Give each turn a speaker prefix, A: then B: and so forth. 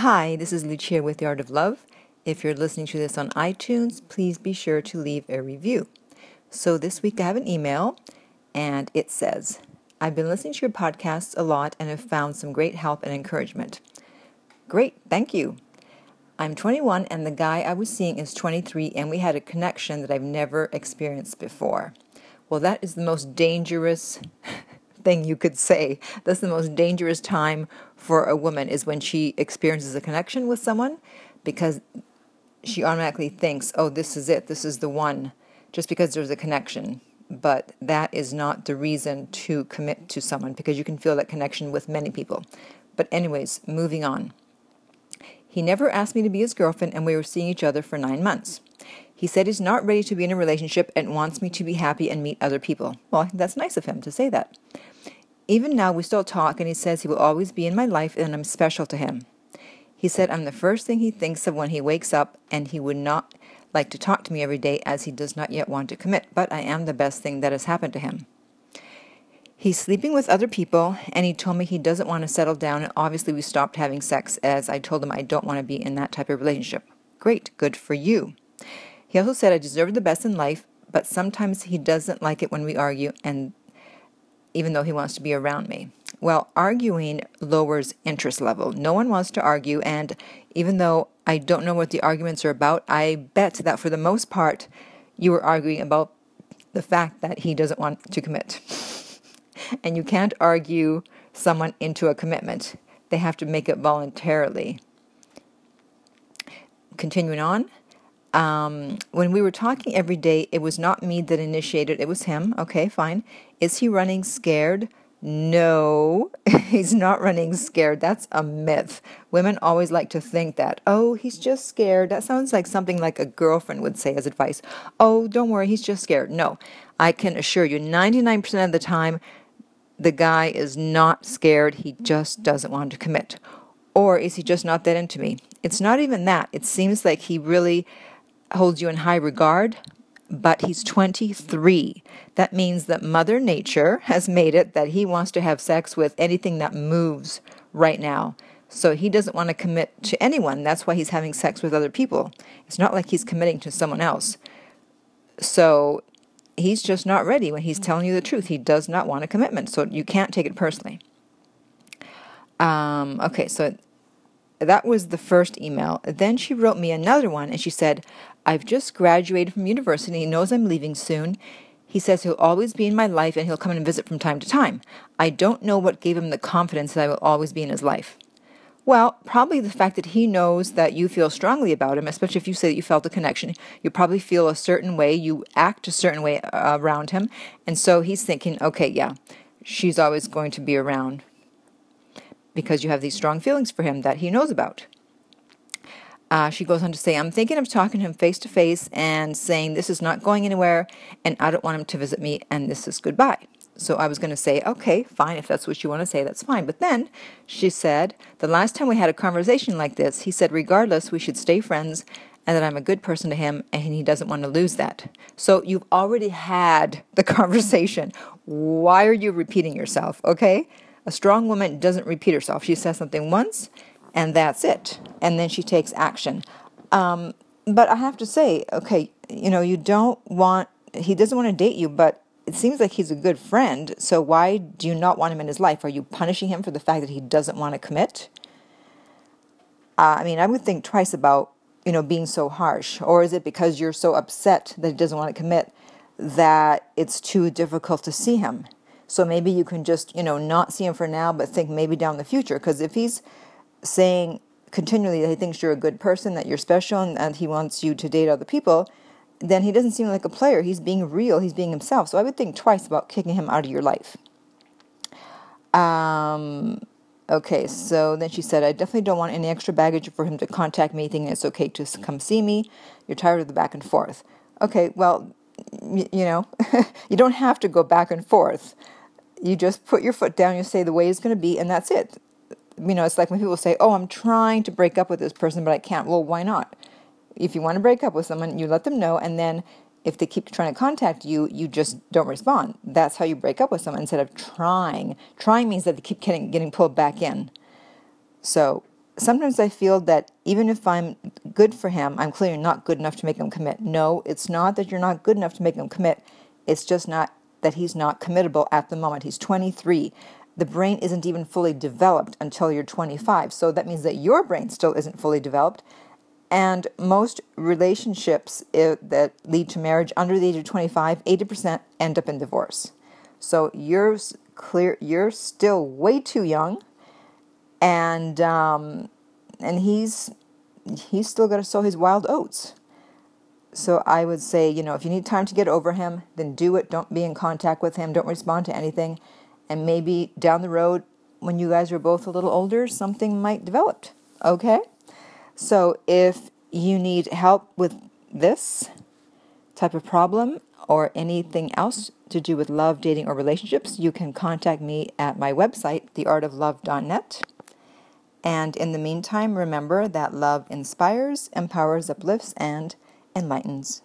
A: Hi, this is Lucia with The Art of Love. If you're listening to this on iTunes, please be sure to leave a review. So this week I have an email and it says, I've been listening to your podcasts a lot and have found some great help and encouragement. Great, thank you. I'm 21 and the guy I was seeing is 23 and we had a connection that I've never experienced before. Well, that is the most dangerous thing you could say. That's the most dangerous time for a woman is when she experiences a connection with someone because she automatically thinks, oh, this is it, this is the one, just because there's a connection. But that is not the reason to commit to someone because you can feel that connection with many people. But, anyways, moving on. He never asked me to be his girlfriend, and we were seeing each other for nine months. He said he's not ready to be in a relationship and wants me to be happy and meet other people. Well, that's nice of him to say that. Even now, we still talk, and he says he will always be in my life and I'm special to him. He said I'm the first thing he thinks of when he wakes up, and he would not like to talk to me every day as he does not yet want to commit, but I am the best thing that has happened to him. He's sleeping with other people, and he told me he doesn't want to settle down, and obviously we stopped having sex as I told him I don't want to be in that type of relationship. Great, good for you. He also said I deserve the best in life, but sometimes he doesn't like it when we argue, and even though he wants to be around me. Well, arguing lowers interest level. No one wants to argue, and even though I don't know what the arguments are about, I bet that for the most part, you were arguing about the fact that he doesn't want to commit. and you can't argue someone into a commitment, they have to make it voluntarily. Continuing on, um, when we were talking every day, it was not me that initiated, it was him. Okay, fine. Is he running scared? No, he's not running scared. That's a myth. Women always like to think that, oh, he's just scared. That sounds like something like a girlfriend would say as advice. Oh, don't worry, he's just scared. No, I can assure you, 99% of the time, the guy is not scared. He just doesn't want to commit. Or is he just not that into me? It's not even that. It seems like he really holds you in high regard, but he's 23. That means that Mother Nature has made it that he wants to have sex with anything that moves right now. So he doesn't want to commit to anyone. That's why he's having sex with other people. It's not like he's committing to someone else. So he's just not ready when he's telling you the truth. He does not want a commitment. So you can't take it personally. Um, okay, so that was the first email. Then she wrote me another one and she said, I've just graduated from university. He knows I'm leaving soon. He says he'll always be in my life and he'll come and visit from time to time. I don't know what gave him the confidence that I will always be in his life. Well, probably the fact that he knows that you feel strongly about him, especially if you say that you felt a connection. You probably feel a certain way, you act a certain way uh, around him. And so he's thinking, okay, yeah, she's always going to be around because you have these strong feelings for him that he knows about. Uh, she goes on to say, I'm thinking of talking to him face to face and saying this is not going anywhere and I don't want him to visit me and this is goodbye. So I was going to say, okay, fine, if that's what you want to say, that's fine. But then she said, the last time we had a conversation like this, he said, regardless, we should stay friends and that I'm a good person to him and he doesn't want to lose that. So you've already had the conversation. Why are you repeating yourself? Okay? A strong woman doesn't repeat herself. She says something once and that's it. And then she takes action. Um, but I have to say, okay, you know, you don't want, he doesn't want to date you, but it seems like he's a good friend. So why do you not want him in his life? Are you punishing him for the fact that he doesn't want to commit? Uh, I mean, I would think twice about, you know, being so harsh. Or is it because you're so upset that he doesn't want to commit that it's too difficult to see him? So maybe you can just, you know, not see him for now, but think maybe down the future. Because if he's saying continually that he thinks you're a good person, that you're special, and that he wants you to date other people, then he doesn't seem like a player. He's being real, he's being himself. So I would think twice about kicking him out of your life. Um, okay, so then she said, I definitely don't want any extra baggage for him to contact me thinking it's okay to come see me. You're tired of the back and forth. Okay, well, you know, you don't have to go back and forth. You just put your foot down, you say the way it's going to be, and that's it you know, it's like when people say, "Oh, I'm trying to break up with this person, but I can't." Well, why not? If you want to break up with someone, you let them know, and then if they keep trying to contact you, you just don't respond. That's how you break up with someone instead of trying. Trying means that they keep getting getting pulled back in. So sometimes I feel that even if I'm good for him, I'm clearly not good enough to make him commit. No, it's not that you're not good enough to make him commit. It's just not that he's not committable at the moment. He's 23. The brain isn't even fully developed until you're 25. So that means that your brain still isn't fully developed. And most relationships eh, that lead to marriage under the age of 25, 80% end up in divorce. So you're clear, you're still way too young and um, and he's he's still got to sow his wild oats. So I would say, you know, if you need time to get over him, then do it. Don't be in contact with him. Don't respond to anything. And maybe down the road, when you guys are both a little older, something might develop. Okay? So if you need help with this type of problem or anything else to do with love, dating, or relationships, you can contact me at my website, theartoflove.net. And in the meantime, remember that love inspires, empowers, uplifts, and enlightens.